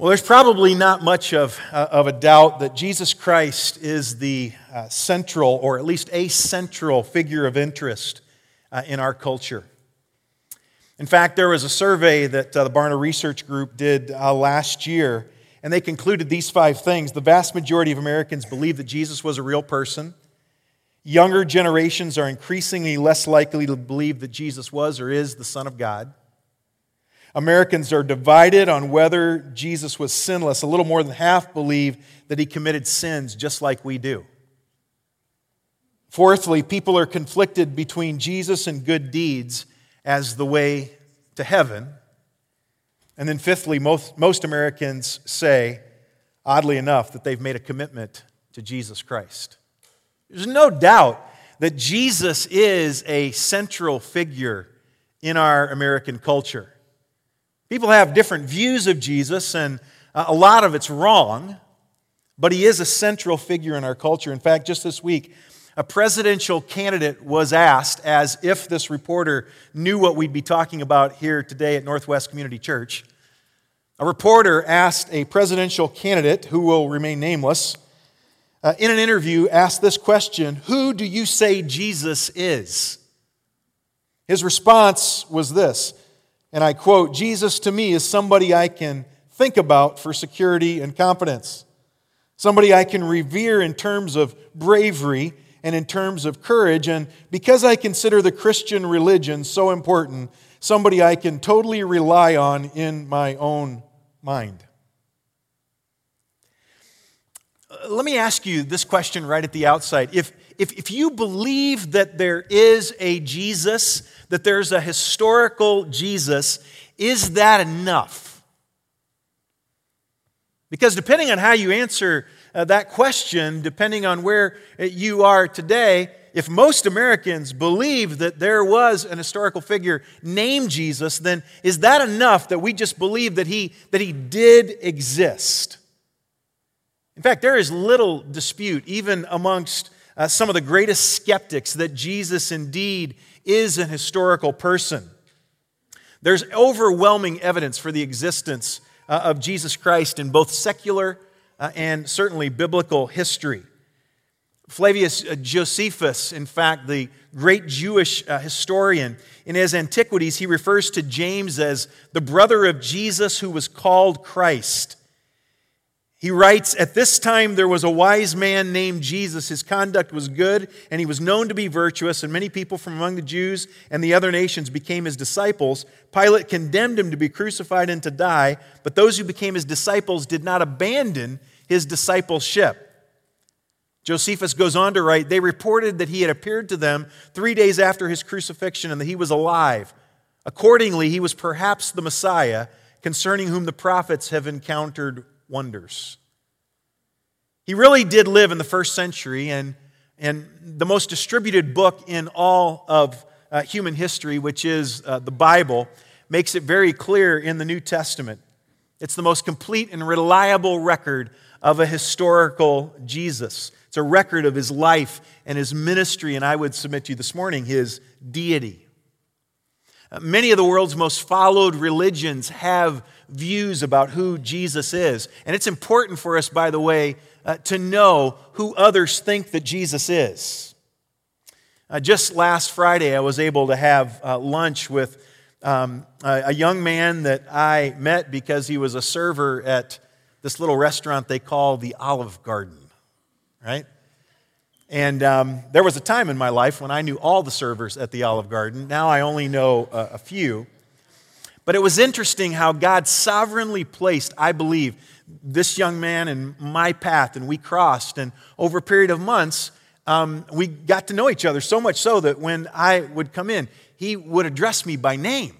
Well, there's probably not much of, uh, of a doubt that Jesus Christ is the uh, central, or at least a central figure of interest uh, in our culture. In fact, there was a survey that uh, the Barna Research Group did uh, last year, and they concluded these five things. The vast majority of Americans believe that Jesus was a real person. Younger generations are increasingly less likely to believe that Jesus was or is the Son of God. Americans are divided on whether Jesus was sinless. A little more than half believe that he committed sins just like we do. Fourthly, people are conflicted between Jesus and good deeds as the way to heaven. And then, fifthly, most, most Americans say, oddly enough, that they've made a commitment to Jesus Christ. There's no doubt that Jesus is a central figure in our American culture. People have different views of Jesus, and uh, a lot of it's wrong, but he is a central figure in our culture. In fact, just this week, a presidential candidate was asked, as if this reporter knew what we'd be talking about here today at Northwest Community Church. A reporter asked a presidential candidate, who will remain nameless, uh, in an interview, asked this question Who do you say Jesus is? His response was this and I quote Jesus to me is somebody I can think about for security and confidence, somebody I can revere in terms of bravery and in terms of courage. And because I consider the Christian religion so important, somebody I can totally rely on in my own mind. Uh, let me ask you this question right at the outside. If, if, if you believe that there is a Jesus, that there's a historical Jesus, is that enough? Because depending on how you answer uh, that question, depending on where uh, you are today, if most Americans believe that there was an historical figure named Jesus, then is that enough that we just believe that he, that he did exist? In fact, there is little dispute, even amongst uh, some of the greatest skeptics, that Jesus indeed is an historical person. There's overwhelming evidence for the existence uh, of Jesus Christ in both secular uh, and certainly biblical history. Flavius uh, Josephus, in fact, the great Jewish uh, historian, in his Antiquities, he refers to James as the brother of Jesus who was called Christ. He writes, At this time there was a wise man named Jesus. His conduct was good, and he was known to be virtuous, and many people from among the Jews and the other nations became his disciples. Pilate condemned him to be crucified and to die, but those who became his disciples did not abandon his discipleship. Josephus goes on to write, They reported that he had appeared to them three days after his crucifixion and that he was alive. Accordingly, he was perhaps the Messiah, concerning whom the prophets have encountered wonders. He really did live in the first century, and, and the most distributed book in all of uh, human history, which is uh, the Bible, makes it very clear in the New Testament. It's the most complete and reliable record of a historical Jesus. It's a record of his life and his ministry, and I would submit to you this morning his deity. Many of the world's most followed religions have views about who Jesus is. And it's important for us, by the way, uh, to know who others think that Jesus is. Uh, just last Friday, I was able to have uh, lunch with um, a, a young man that I met because he was a server at this little restaurant they call the Olive Garden, right? And um, there was a time in my life when I knew all the servers at the Olive Garden. Now I only know a, a few. But it was interesting how God sovereignly placed, I believe, this young man in my path, and we crossed. And over a period of months, um, we got to know each other so much so that when I would come in, he would address me by name.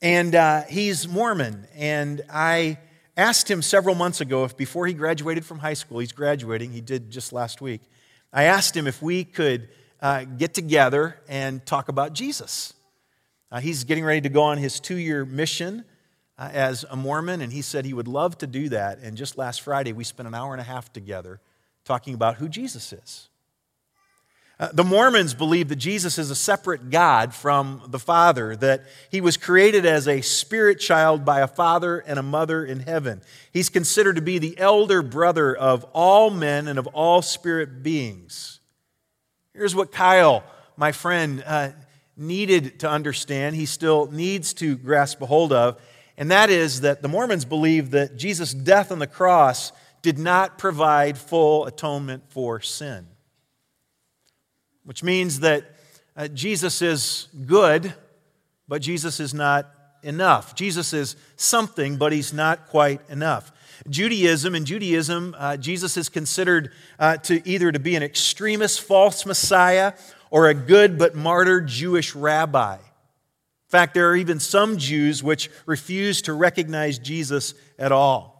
And uh, he's Mormon. And I asked him several months ago if before he graduated from high school, he's graduating, he did just last week. I asked him if we could uh, get together and talk about Jesus. Uh, he's getting ready to go on his two year mission uh, as a Mormon, and he said he would love to do that. And just last Friday, we spent an hour and a half together talking about who Jesus is. Uh, the Mormons believe that Jesus is a separate God from the Father, that he was created as a spirit child by a father and a mother in heaven. He's considered to be the elder brother of all men and of all spirit beings. Here's what Kyle, my friend, uh, needed to understand, he still needs to grasp a hold of, and that is that the Mormons believe that Jesus' death on the cross did not provide full atonement for sin which means that uh, Jesus is good, but Jesus is not enough. Jesus is something, but he's not quite enough. Judaism, in Judaism, uh, Jesus is considered uh, to either to be an extremist false Messiah or a good but martyred Jewish rabbi. In fact, there are even some Jews which refuse to recognize Jesus at all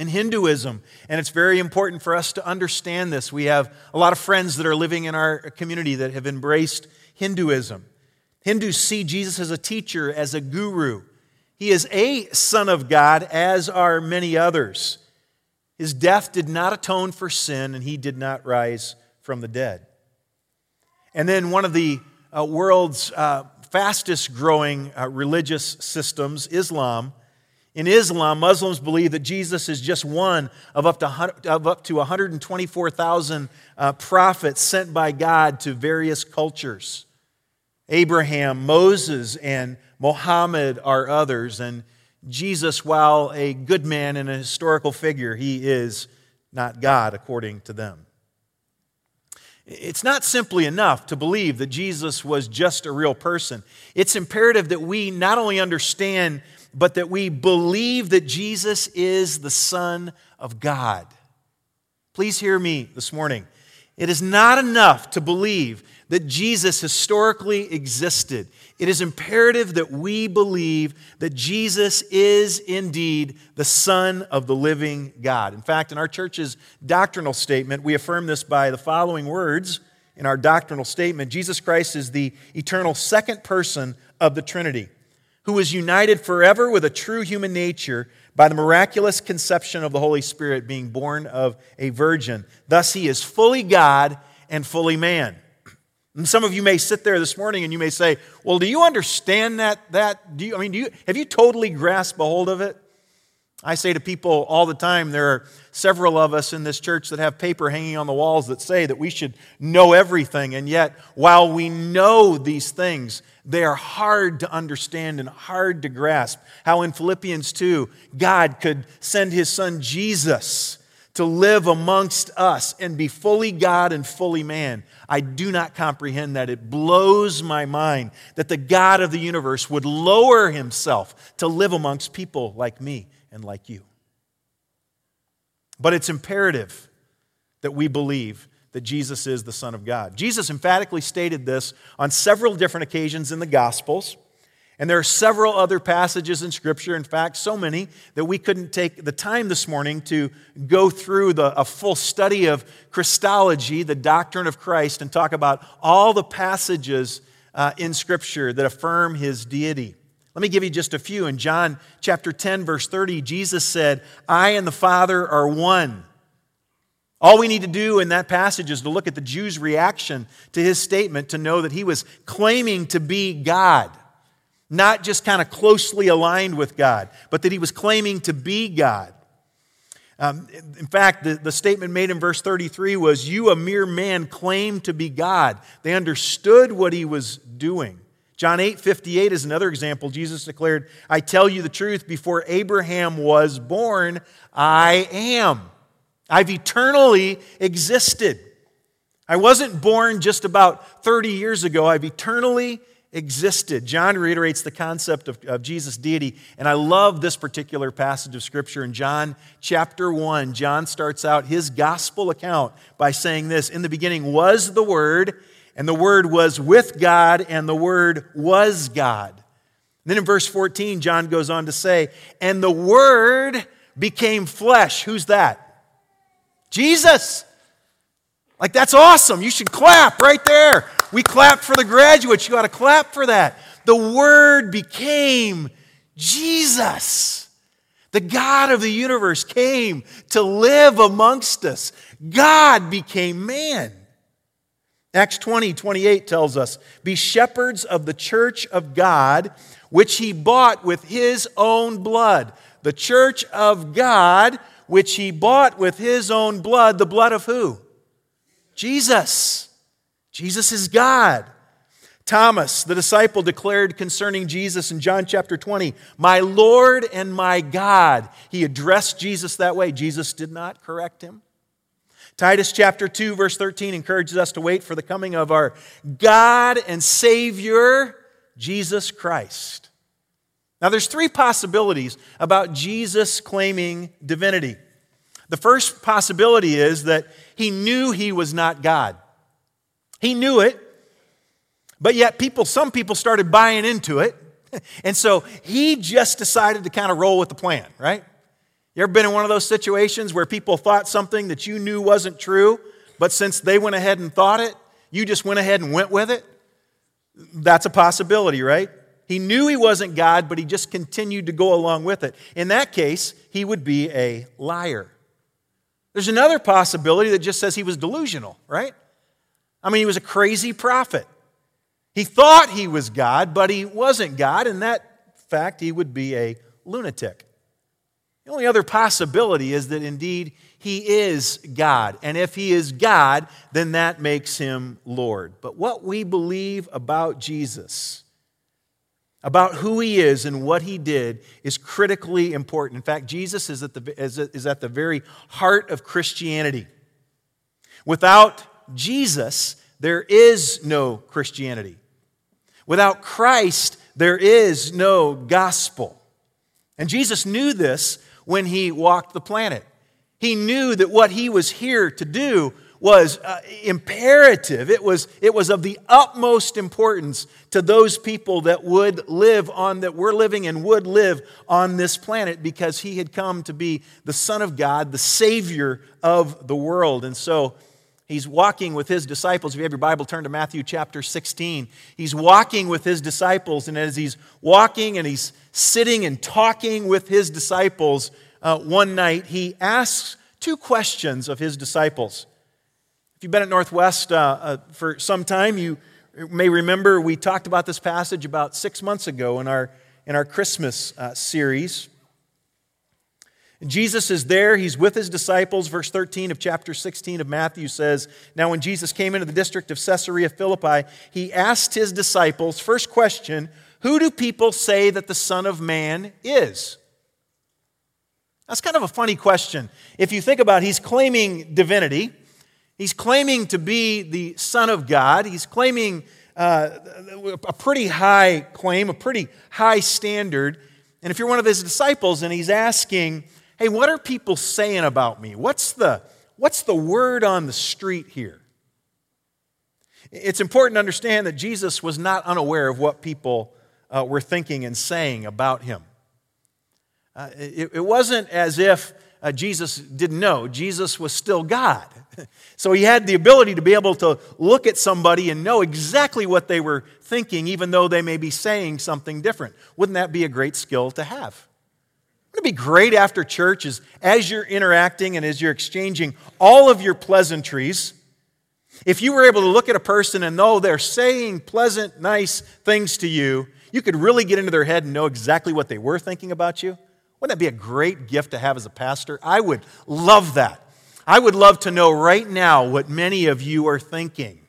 in Hinduism. And it's very important for us to understand this. We have a lot of friends that are living in our community that have embraced Hinduism. Hindus see Jesus as a teacher, as a guru. He is a son of God, as are many others. His death did not atone for sin, and he did not rise from the dead. And then one of the uh, world's uh, fastest growing uh, religious systems, Islam, in Islam, Muslims believe that Jesus is just one of up to, of up to 124,000 uh, prophets sent by God to various cultures. Abraham, Moses, and Mohammed are others. And Jesus, while a good man and a historical figure, he is not God according to them. It's not simply enough to believe that Jesus was just a real person. It's imperative that we not only understand but that we believe that Jesus is the Son of God. Please hear me this morning. It is not enough to believe that Jesus historically existed. It is imperative that we believe that Jesus is indeed the Son of the living God. In fact, in our church's doctrinal statement, we affirm this by the following words in our doctrinal statement Jesus Christ is the eternal second person of the Trinity who was united forever with a true human nature by the miraculous conception of the Holy Spirit being born of a virgin. Thus, he is fully God and fully man. And some of you may sit there this morning and you may say, Well, do you understand that? that? Do you, I mean, do you, have you totally grasped a hold of it? I say to people all the time, there are several of us in this church that have paper hanging on the walls that say that we should know everything. And yet, while we know these things, they are hard to understand and hard to grasp. How in Philippians 2, God could send his son Jesus to live amongst us and be fully God and fully man. I do not comprehend that. It blows my mind that the God of the universe would lower himself to live amongst people like me and like you. But it's imperative that we believe that Jesus is the Son of God. Jesus emphatically stated this on several different occasions in the Gospels. And there are several other passages in Scripture, in fact, so many that we couldn't take the time this morning to go through the, a full study of Christology, the doctrine of Christ, and talk about all the passages uh, in Scripture that affirm his deity. Let me give you just a few. In John chapter 10, verse 30, Jesus said, I and the Father are one. All we need to do in that passage is to look at the Jews' reaction to his statement to know that he was claiming to be God, not just kind of closely aligned with God, but that he was claiming to be God. Um, in fact, the, the statement made in verse 33 was, You, a mere man, claim to be God. They understood what he was doing. John 8 58 is another example. Jesus declared, I tell you the truth, before Abraham was born, I am. I've eternally existed. I wasn't born just about 30 years ago, I've eternally existed. John reiterates the concept of, of Jesus' deity, and I love this particular passage of Scripture in John chapter 1. John starts out his gospel account by saying this In the beginning was the Word and the Word was with God, and the Word was God. And then in verse 14, John goes on to say, And the Word became flesh. Who's that? Jesus. Like, that's awesome. You should clap right there. We clap for the graduates. You ought to clap for that. The Word became Jesus. The God of the universe came to live amongst us. God became man. Acts 20, 28 tells us, Be shepherds of the church of God, which he bought with his own blood. The church of God, which he bought with his own blood. The blood of who? Jesus. Jesus is God. Thomas, the disciple, declared concerning Jesus in John chapter 20, My Lord and my God. He addressed Jesus that way. Jesus did not correct him. Titus chapter 2, verse 13 encourages us to wait for the coming of our God and Savior, Jesus Christ. Now, there's three possibilities about Jesus claiming divinity. The first possibility is that he knew he was not God. He knew it, but yet people, some people started buying into it. And so he just decided to kind of roll with the plan, right? You ever been in one of those situations where people thought something that you knew wasn't true, but since they went ahead and thought it, you just went ahead and went with it? That's a possibility, right? He knew he wasn't God, but he just continued to go along with it. In that case, he would be a liar. There's another possibility that just says he was delusional, right? I mean, he was a crazy prophet. He thought he was God, but he wasn't God, and that fact, he would be a lunatic. The only other possibility is that indeed he is God. And if he is God, then that makes him Lord. But what we believe about Jesus, about who he is and what he did, is critically important. In fact, Jesus is at the, is at the very heart of Christianity. Without Jesus, there is no Christianity. Without Christ, there is no gospel. And Jesus knew this when he walked the planet. He knew that what he was here to do was uh, imperative. It was, it was of the utmost importance to those people that would live on, that were living and would live on this planet because he had come to be the Son of God, the Savior of the world. And so He's walking with his disciples. If you have your Bible, turn to Matthew chapter 16. He's walking with his disciples, and as he's walking and he's sitting and talking with his disciples uh, one night, he asks two questions of his disciples. If you've been at Northwest uh, uh, for some time, you may remember we talked about this passage about six months ago in our, in our Christmas uh, series. Jesus is there. He's with his disciples. Verse 13 of chapter 16 of Matthew says Now, when Jesus came into the district of Caesarea Philippi, he asked his disciples, first question, Who do people say that the Son of Man is? That's kind of a funny question. If you think about it, he's claiming divinity, he's claiming to be the Son of God, he's claiming uh, a pretty high claim, a pretty high standard. And if you're one of his disciples and he's asking, hey, what are people saying about me? What's the, what's the word on the street here? It's important to understand that Jesus was not unaware of what people uh, were thinking and saying about him. Uh, it, it, wasn't as if uh, Jesus didn't know, Jesus was still God. so he had the ability to be able to look at somebody and know exactly what they were thinking, even though they may be saying something different. Wouldn't that be a great skill to have? Wouldn't it be great after church is as you're interacting and as you're exchanging all of your pleasantries, if you were able to look at a person and know they're saying pleasant, nice things to you, you could really get into their head and know exactly what they were thinking about you? Wouldn't that be a great gift to have as a pastor? I would love that. I would love to know right now what many of you are thinking.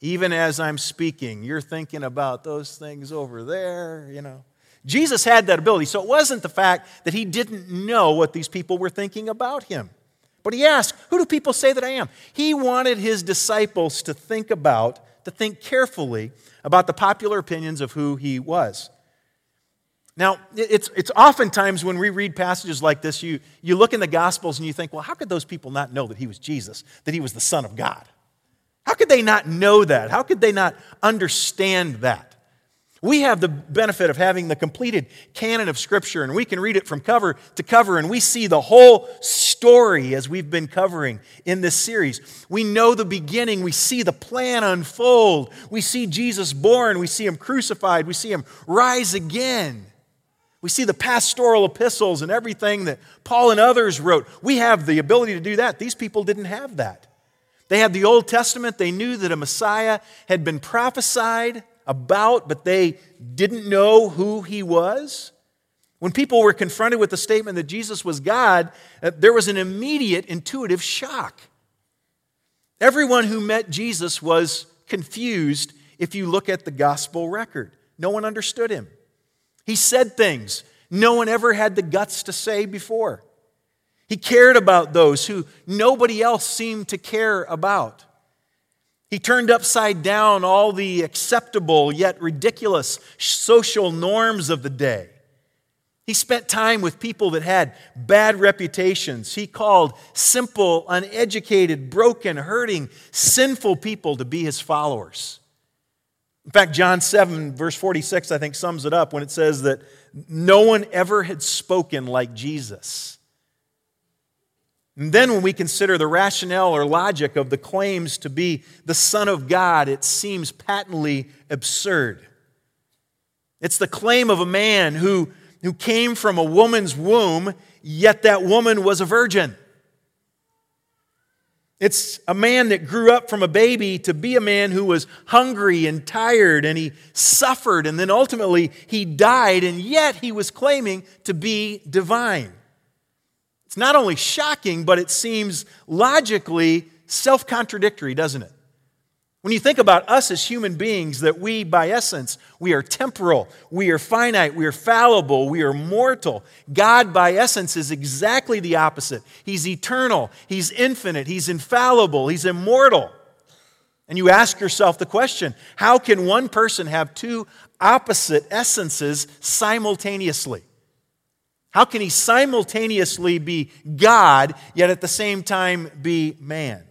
Even as I'm speaking, you're thinking about those things over there, you know. Jesus had that ability. So it wasn't the fact that he didn't know what these people were thinking about him. But he asked, Who do people say that I am? He wanted his disciples to think about, to think carefully about the popular opinions of who he was. Now, it's, it's oftentimes when we read passages like this, you, you look in the Gospels and you think, well, how could those people not know that he was Jesus, that he was the Son of God? How could they not know that? How could they not understand that? We have the benefit of having the completed canon of Scripture, and we can read it from cover to cover, and we see the whole story as we've been covering in this series. We know the beginning, we see the plan unfold, we see Jesus born, we see him crucified, we see him rise again. We see the pastoral epistles and everything that Paul and others wrote. We have the ability to do that. These people didn't have that. They had the Old Testament. They knew that a Messiah had been prophesied about, but they didn't know who he was. When people were confronted with the statement that Jesus was God, uh, there was an immediate intuitive shock. Everyone who met Jesus was confused if you look at the gospel record. No one understood him. He said things no one ever had the guts to say before. He cared about those who nobody else seemed to care about. He turned upside down all the acceptable yet ridiculous social norms of the day. He spent time with people that had bad reputations. He called simple, uneducated, broken, hurting, sinful people to be his followers. In fact, John 7, verse 46, I think sums it up when it says that no one ever had spoken like Jesus. And then, when we consider the rationale or logic of the claims to be the Son of God, it seems patently absurd. It's the claim of a man who, who came from a woman's womb, yet that woman was a virgin. It's a man that grew up from a baby to be a man who was hungry and tired and he suffered and then ultimately he died, and yet he was claiming to be divine. It's not only shocking, but it seems logically self contradictory, doesn't it? When you think about us as human beings, that we, by essence, we are temporal, we are finite, we are fallible, we are mortal. God, by essence, is exactly the opposite. He's eternal, He's infinite, He's infallible, He's immortal. And you ask yourself the question how can one person have two opposite essences simultaneously? How can he simultaneously be God, yet at the same time be man?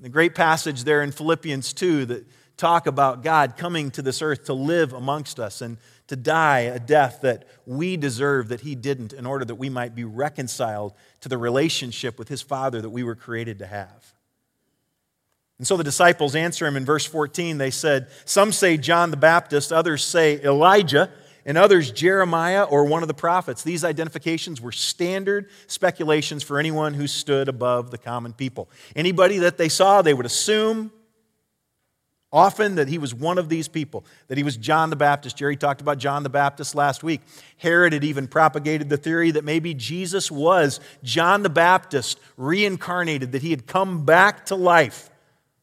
The great passage there in Philippians 2 that talk about God coming to this earth to live amongst us and to die a death that we deserve that he didn't in order that we might be reconciled to the relationship with his father that we were created to have. And so the disciples answer him in verse 14. They said, Some say John the Baptist, others say Elijah, and others Jeremiah or one of the prophets. These identifications were standard speculations for anyone who stood above the common people. Anybody that they saw, they would assume often that he was one of these people, that he was John the Baptist. Jerry talked about John the Baptist last week. Herod had even propagated the theory that maybe Jesus was John the Baptist reincarnated, that he had come back to life.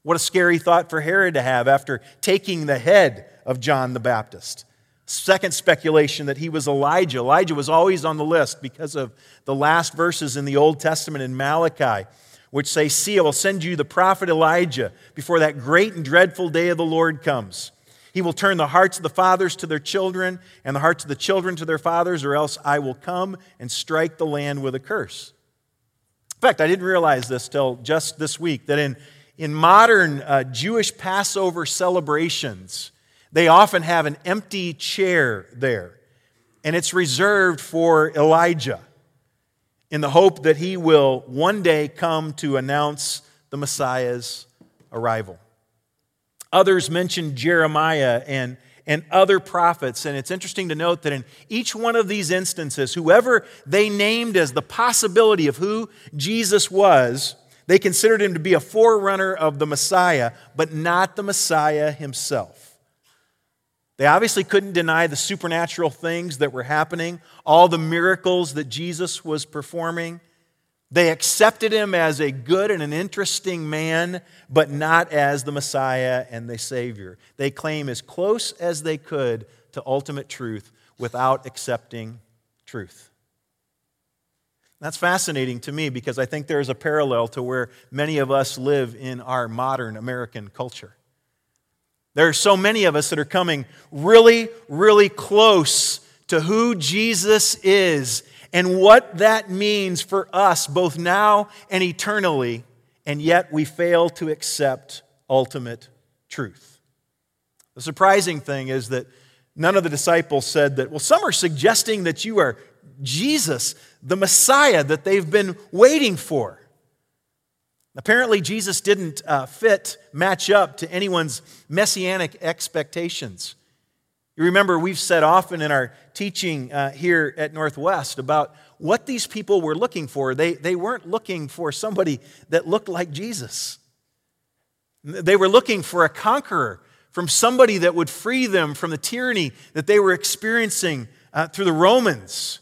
What a scary thought for Herod to have after taking the head of John the Baptist. Second speculation that he was Elijah. Elijah was always on the list because of the last verses in the Old Testament in Malachi, which say, See, I will send you the prophet Elijah before that great and dreadful day of the Lord comes. He will turn the hearts of the fathers to their children and the hearts of the children to their fathers, or else I will come and strike the land with a curse. In fact, I didn't realize this till just this week that in, in modern uh, Jewish Passover celebrations, they often have an empty chair there, and it's reserved for Elijah in the hope that he will one day come to announce the Messiah's arrival. Others mention Jeremiah and, and other prophets, and it's interesting to note that in each one of these instances, whoever they named as the possibility of who Jesus was, they considered him to be a forerunner of the Messiah, but not the Messiah himself. They obviously couldn't deny the supernatural things that were happening, all the miracles that Jesus was performing. They accepted him as a good and an interesting man, but not as the Messiah and the Savior. They claim as close as they could to ultimate truth without accepting truth. That's fascinating to me because I think there's a parallel to where many of us live in our modern American culture. There are so many of us that are coming really, really close to who Jesus is and what that means for us, both now and eternally, and yet we fail to accept ultimate truth. The surprising thing is that none of the disciples said that, well, some are suggesting that you are Jesus, the Messiah that they've been waiting for. Apparently, Jesus didn't uh, fit, match up to anyone's messianic expectations. You remember, we've said often in our teaching uh, here at Northwest about what these people were looking for. They, they weren't looking for somebody that looked like Jesus, they were looking for a conqueror, from somebody that would free them from the tyranny that they were experiencing uh, through the Romans.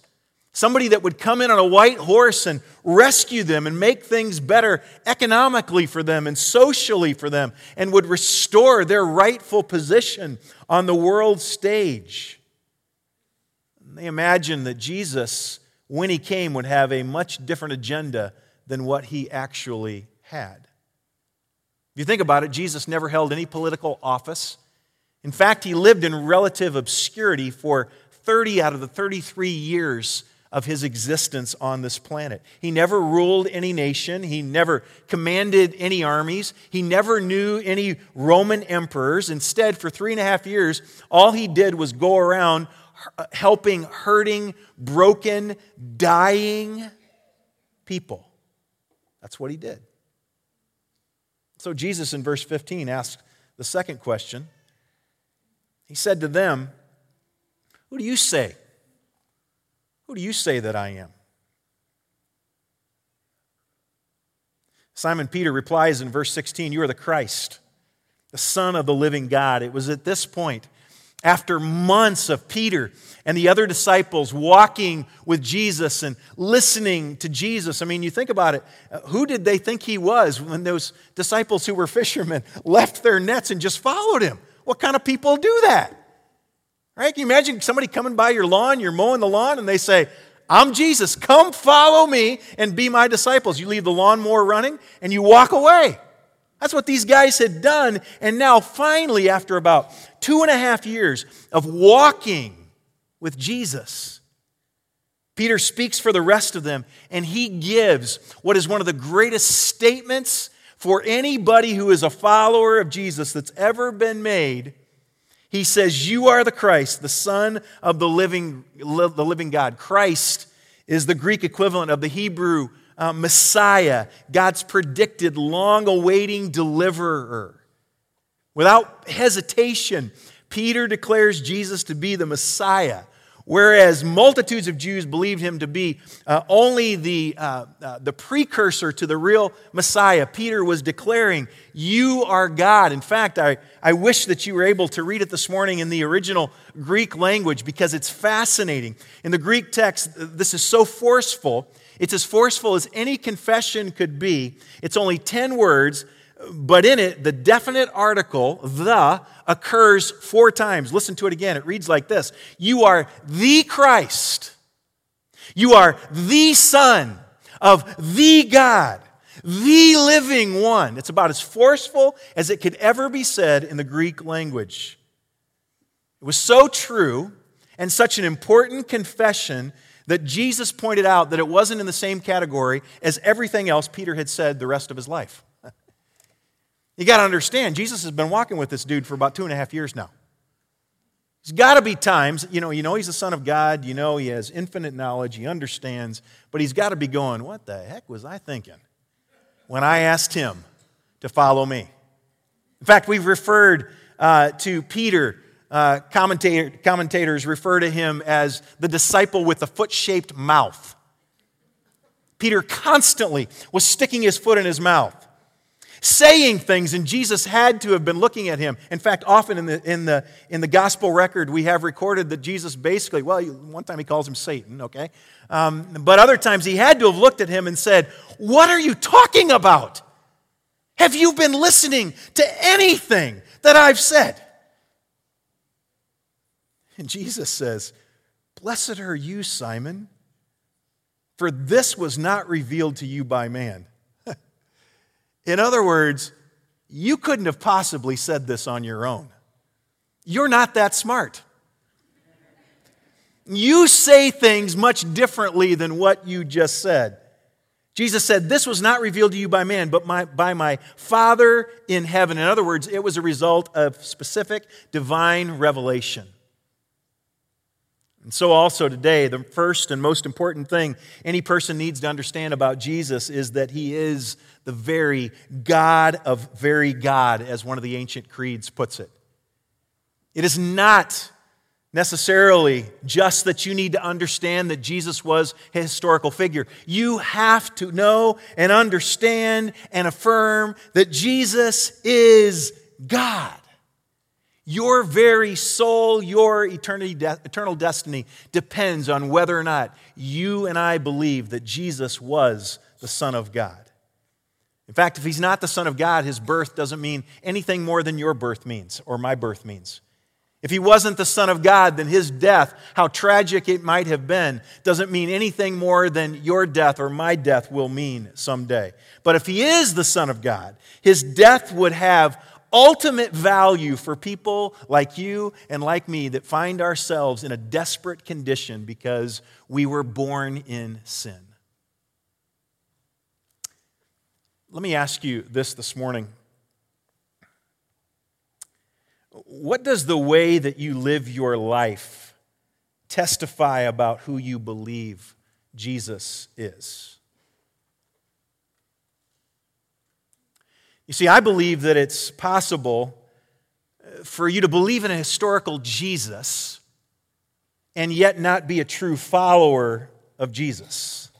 Somebody that would come in on a white horse and rescue them and make things better economically for them and socially for them and would restore their rightful position on the world stage. They imagined that Jesus, when he came, would have a much different agenda than what he actually had. If you think about it, Jesus never held any political office. In fact, he lived in relative obscurity for 30 out of the 33 years of his existence on this planet. He never ruled any nation, he never commanded any armies, he never knew any Roman emperors. Instead, for three and a half years, all he did was go around helping hurting, broken, dying people. That's what he did. So, Jesus in verse 15 asks the second question. He said to them, Who do you say? Who do you say that I am? Simon Peter replies in verse 16, You are the Christ, the Son of the living God. It was at this point, after months of Peter and the other disciples walking with Jesus and listening to Jesus. I mean, you think about it. Uh, who did they think he was when those disciples who were fishermen left their nets and just followed him? What kind of people do that? Right? Can you imagine somebody coming by your lawn, you're mowing the lawn, and they say, I'm Jesus, come follow me and be my disciples. You leave the lawnmower running and you walk away. That's what these guys had done. And now, finally, after about two and a half years of walking with Jesus, Peter speaks for the rest of them and he gives what is one of the greatest statements for anybody who is a follower of Jesus that's ever been made he says, You are the Christ, the Son of the living, the living God. Christ is the Greek equivalent of the Hebrew uh, Messiah, God's predicted, long awaiting deliverer. Without hesitation, Peter declares Jesus to be the Messiah, Whereas multitudes of Jews believed him to be uh, only the, uh, uh, the precursor to the real Messiah, Peter was declaring, You are God. In fact, I, I wish that you were able to read it this morning in the original Greek language because it's fascinating. In the Greek text, this is so forceful. It's as forceful as any confession could be. It's only 10 words, but in it, the definite article, the, occurs four times. Listen to it again. It reads like this You are the Christ. You are the Son of the God, the living one. It's about as forceful as it could ever be said in the Greek language. It was so true and such an important confession that Jesus pointed out that it wasn't in the same category as everything else Peter had said the rest of his life. You got to understand, Jesus has been walking with this dude for about two and a half years now. There's got to be times, you know, you know he's the Son of God, you know he has infinite knowledge, he understands, but he's got to be going, what the heck was I thinking when I asked him to follow me? In fact, we've referred uh, to Peter, uh, commentator, commentators refer to him as the disciple with the foot shaped mouth. Peter constantly was sticking his foot in his mouth saying things, and Jesus had to have been looking at him. In fact, often in the, in the, in the gospel record, we have recorded that Jesus basically, well, one time he calls him Satan, okay? Um, but other times he had to have looked at him and said, What are you talking about? Have you been listening to anything that I've said? And Jesus says, Blessed are you, Simon, for this was not revealed to you by man in other words, you couldn't have possibly said this on your own. You're not that smart. You say things much differently than what you just said. Jesus said, This was not revealed to you by man, but my, by my Father in heaven. In other words, it was a result of specific divine revelation. And so, also today, the first and most important thing any person needs to understand about Jesus is that he is the very God of very God, as one of the ancient creeds puts it. It is not necessarily just that you need to understand that Jesus was a historical figure. You have to know and understand and affirm that Jesus is God. Your very soul, your eternity, eternal destiny depends on whether or not you and I believe that Jesus was the Son of God. In fact, if he's not the Son of God, his birth doesn't mean anything more than your birth means or my birth means. If he wasn't the Son of God, then his death, how tragic it might have been, doesn't mean anything more than your death or my death will mean someday. But if he is the Son of God, his death would have ultimate value for people like you and like me that find ourselves in a desperate condition because we were born in sin. Let me ask you this this morning. What does the way that you live your life testify about who you believe Jesus is? You see, I believe that it's possible uh, for you to believe in a historical Jesus and yet not be a true follower of Jesus.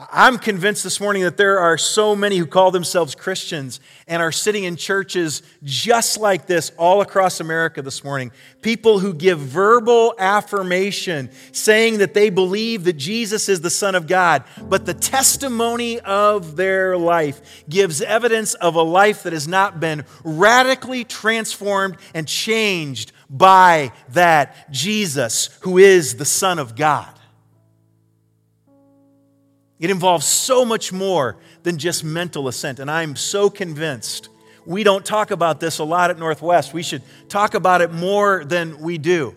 I'm convinced this morning that there are so many who call themselves Christians and are sitting in churches just like this all across America this morning. People who give verbal affirmation saying that they believe that Jesus is the Son of God, but the testimony of their life gives evidence of a life that has not been radically transformed and changed by that Jesus who is the Son of God. It involves so much more than just mental assent. And I'm so convinced we don't talk about this a lot at Northwest. We should talk about it more than we do.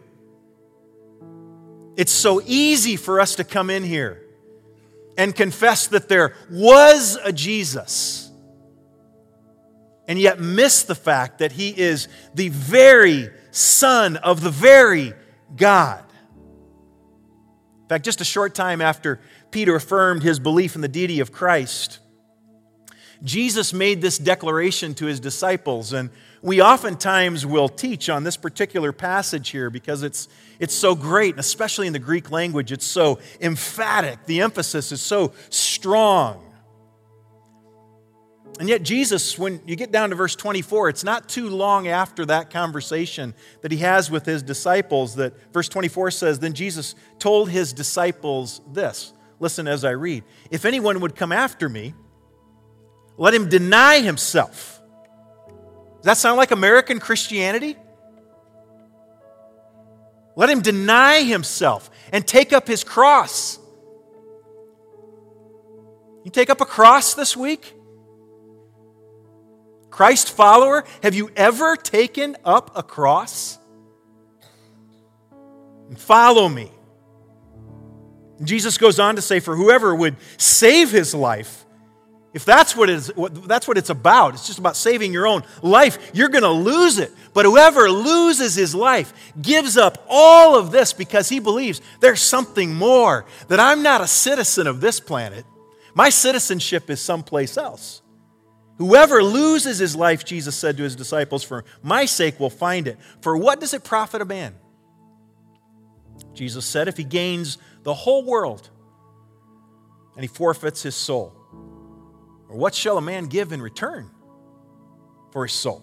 It's so easy for us to come in here and confess that there was a Jesus and yet miss the fact that he is the very Son of the very God. In fact, just a short time after Peter affirmed his belief in the deity of Christ. Jesus made this declaration to his disciples, and we oftentimes will teach on this particular passage here because it's, it's so great, and especially in the Greek language, it's so emphatic. The emphasis is so strong. And yet, Jesus, when you get down to verse 24, it's not too long after that conversation that he has with his disciples that verse 24 says, Then Jesus told his disciples this Listen as I read. If anyone would come after me, let him deny himself. Does that sound like American Christianity? Let him deny himself and take up his cross. You take up a cross this week? Christ follower, have you ever taken up a cross? And follow me. Jesus goes on to say, For whoever would save his life, if that's what, it's, that's what it's about, it's just about saving your own life, you're going to lose it. But whoever loses his life gives up all of this because he believes there's something more, that I'm not a citizen of this planet. My citizenship is someplace else. Whoever loses his life, Jesus said to his disciples, for my sake will find it. For what does it profit a man? Jesus said, if he gains the whole world and he forfeits his soul? Or what shall a man give in return for his soul?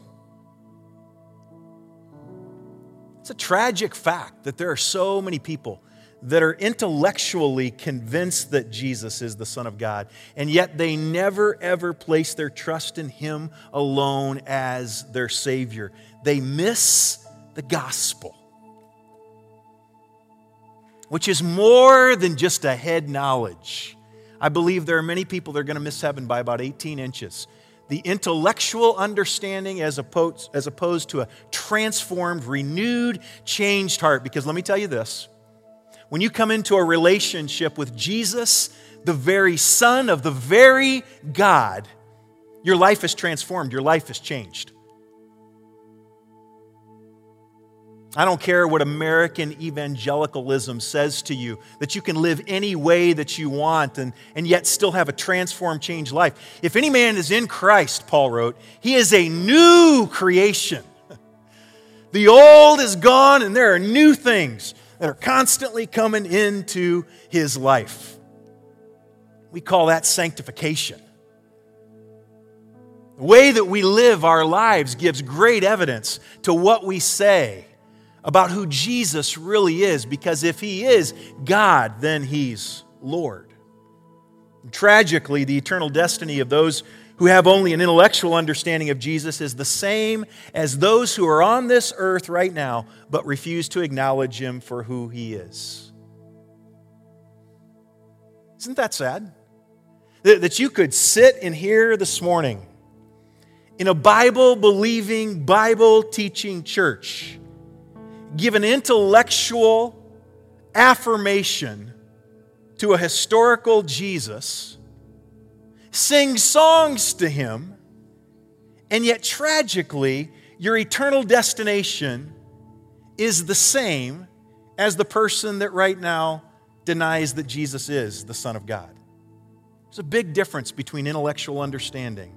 It's a tragic fact that there are so many people that are intellectually convinced that Jesus is the Son of God, and yet they never ever place their trust in Him alone as their Savior. They miss the gospel which is more than just a head knowledge. I believe there are many people that are going to miss heaven by about 18 inches. The intellectual understanding as opposed, as opposed to a transformed, renewed, changed heart. Because let me tell you this when you come into a relationship with Jesus, the very Son of the very God, your life is transformed, your life is changed. I don't care what American evangelicalism says to you, that you can live any way that you want and, and yet still have a transformed, changed life. If any man is in Christ, Paul wrote, he is a new creation. The old is gone, and there are new things that are constantly coming into his life. We call that sanctification. The way that we live our lives gives great evidence to what we say about who Jesus really is, because if he is God, then he's Lord. Tragically, the eternal destiny of those who have only an intellectual understanding of Jesus is the same as those who are on this earth right now but refuse to acknowledge him for who he is. Isn't that sad? That you could sit in here this morning in a Bible believing, Bible teaching church, give an intellectual affirmation to a historical Jesus, sing songs to him, and yet tragically, your eternal destination is the same as the person that right now denies that Jesus is the Son of God. There's a big difference between intellectual understanding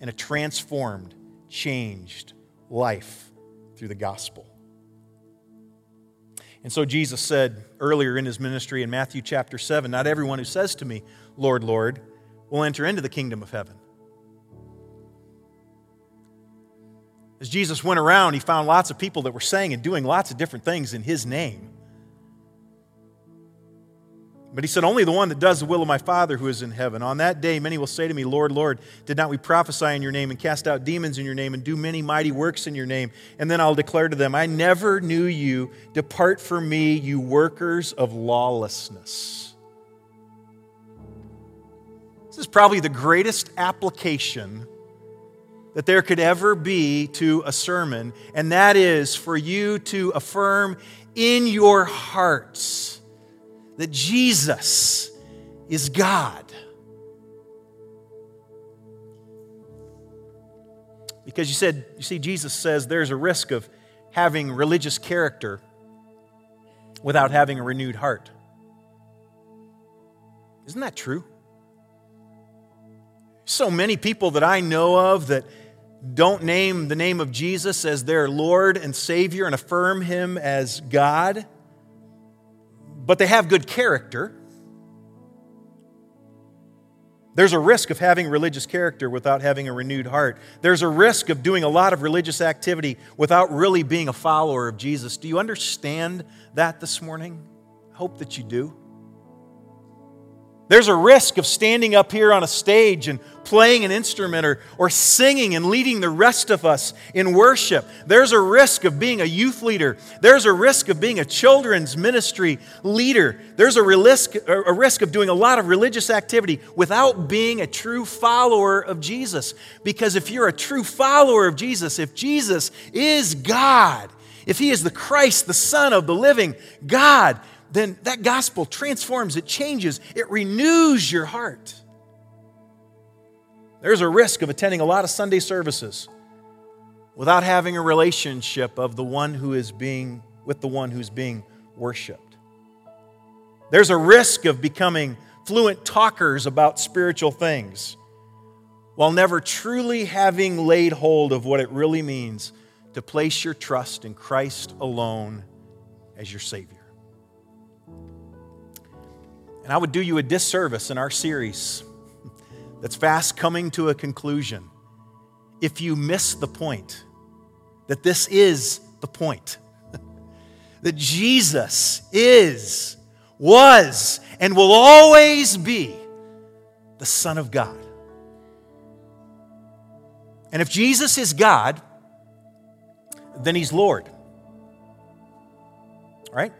and a transformed, changed life through the gospel. And so Jesus said earlier in his ministry in Matthew chapter 7 Not everyone who says to me, Lord, Lord, will enter into the kingdom of heaven. As Jesus went around, he found lots of people that were saying and doing lots of different things in his name. But he said, Only the one that does the will of my Father who is in heaven. On that day, many will say to me, Lord, Lord, did not we prophesy in your name and cast out demons in your name and do many mighty works in your name? And then I'll declare to them, I never knew you. Depart from me, you workers of lawlessness. This is probably the greatest application that there could ever be to a sermon, and that is for you to affirm in your hearts that Jesus is God. Because you said, you see, Jesus says there's a risk of having religious character without having a renewed heart. Isn't that true? So many people that I know of that don't name the name of Jesus as their Lord and Savior and affirm Him as God but they have good character. There's a risk of having religious character without having a renewed heart. There's a risk of doing a lot of religious activity without really being a follower of Jesus. Do you understand that this morning? I hope that you do. There's a risk of standing up here on a stage and playing an instrument or, or singing and leading the rest of us in worship. There's a risk of being a youth leader. There's a risk of being a children's ministry leader. There's a risk, a risk of doing a lot of religious activity without being a true follower of Jesus. Because if you're a true follower of Jesus, if Jesus is God, if He is the Christ, the Son of the living God, then that gospel transforms, it changes, it renews your heart. There's a risk of attending a lot of Sunday services without having a relationship of the one who is being with the one who's being worshiped. There's a risk of becoming fluent talkers about spiritual things while never truly having laid hold of what it really means to place your trust in Christ alone as your Savior. And I would do you a disservice in our series that's fast coming to a conclusion if you miss the point that this is the point. that Jesus is, was, and will always be the Son of God. And if Jesus is God, then he's Lord. Right?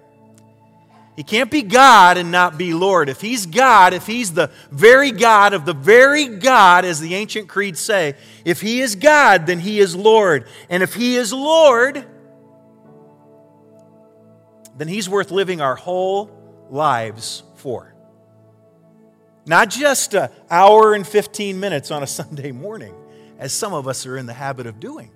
He can't be God and not be Lord. If He's God, if He's the very God of the very God, as the ancient creeds say, if He is God, then He is Lord. And if He is Lord, then He's worth living our whole lives for. Not just an hour and 15 minutes on a Sunday morning, as some of us are in the habit of doing.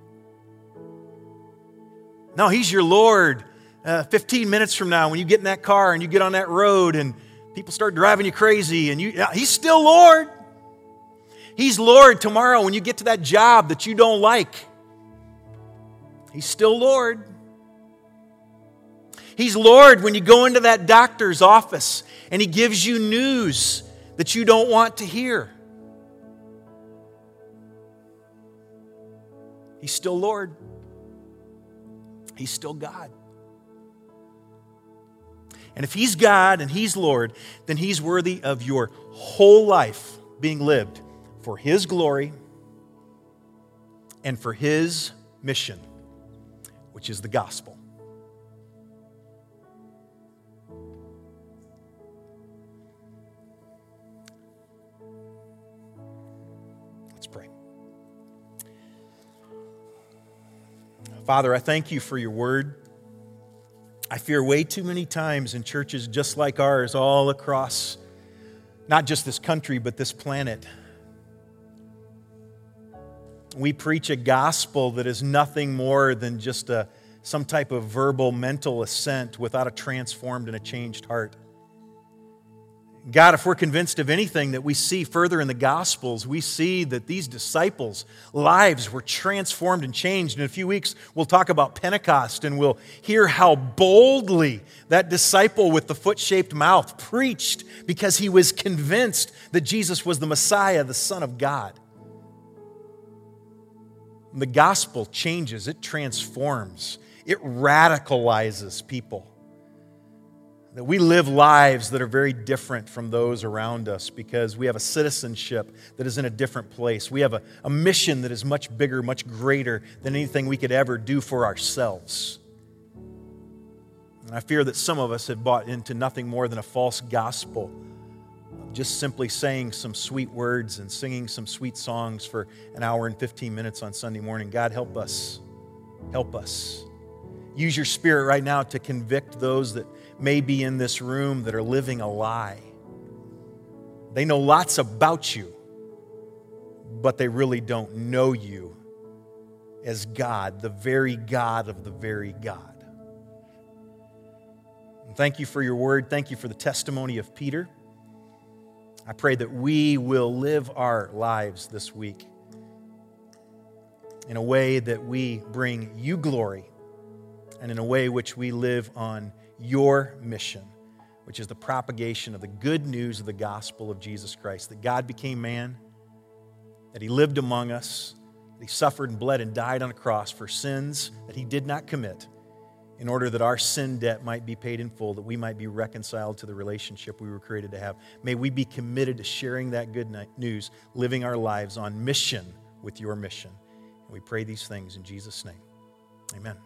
No, He's your Lord uh, 15 minutes from now when you get in that car and you get on that road and people start driving you crazy and you, he's still Lord. He's Lord tomorrow when you get to that job that you don't like. He's still Lord. He's Lord when you go into that doctor's office and He gives you news that you don't want to hear. He's still Lord. He's still God. And if He's God and He's Lord, then He's worthy of your whole life being lived for His glory and for His mission, which is the gospel. Let's pray. Father, I thank you for your word. I fear way too many times in churches just like ours, all across not just this country, but this planet. We preach a gospel that is nothing more than just a, some type of verbal mental assent without a transformed and a changed heart. God, if we're convinced of anything that we see further in the Gospels, we see that these disciples' lives were transformed and changed. In a few weeks, we'll talk about Pentecost and we'll hear how boldly that disciple with the foot shaped mouth preached because he was convinced that Jesus was the Messiah, the Son of God. The gospel changes, it transforms, it radicalizes people that we live lives that are very different from those around us because we have a citizenship that is in a different place. We have a, a mission that is much bigger, much greater than anything we could ever do for ourselves. And I fear that some of us have bought into nothing more than a false gospel just simply saying some sweet words and singing some sweet songs for an hour and 15 minutes on Sunday morning. God, help us. Help us. Use your spirit right now to convict those that may be in this room that are living a lie. They know lots about you, but they really don't know you as God, the very God of the very God. And thank you for your word. Thank you for the testimony of Peter. I pray that we will live our lives this week in a way that we bring you glory and in a way which we live on your mission, which is the propagation of the good news of the gospel of Jesus Christ that God became man, that he lived among us, that he suffered and bled and died on a cross for sins that he did not commit, in order that our sin debt might be paid in full, that we might be reconciled to the relationship we were created to have. May we be committed to sharing that good news, living our lives on mission with your mission. And we pray these things in Jesus' name. Amen.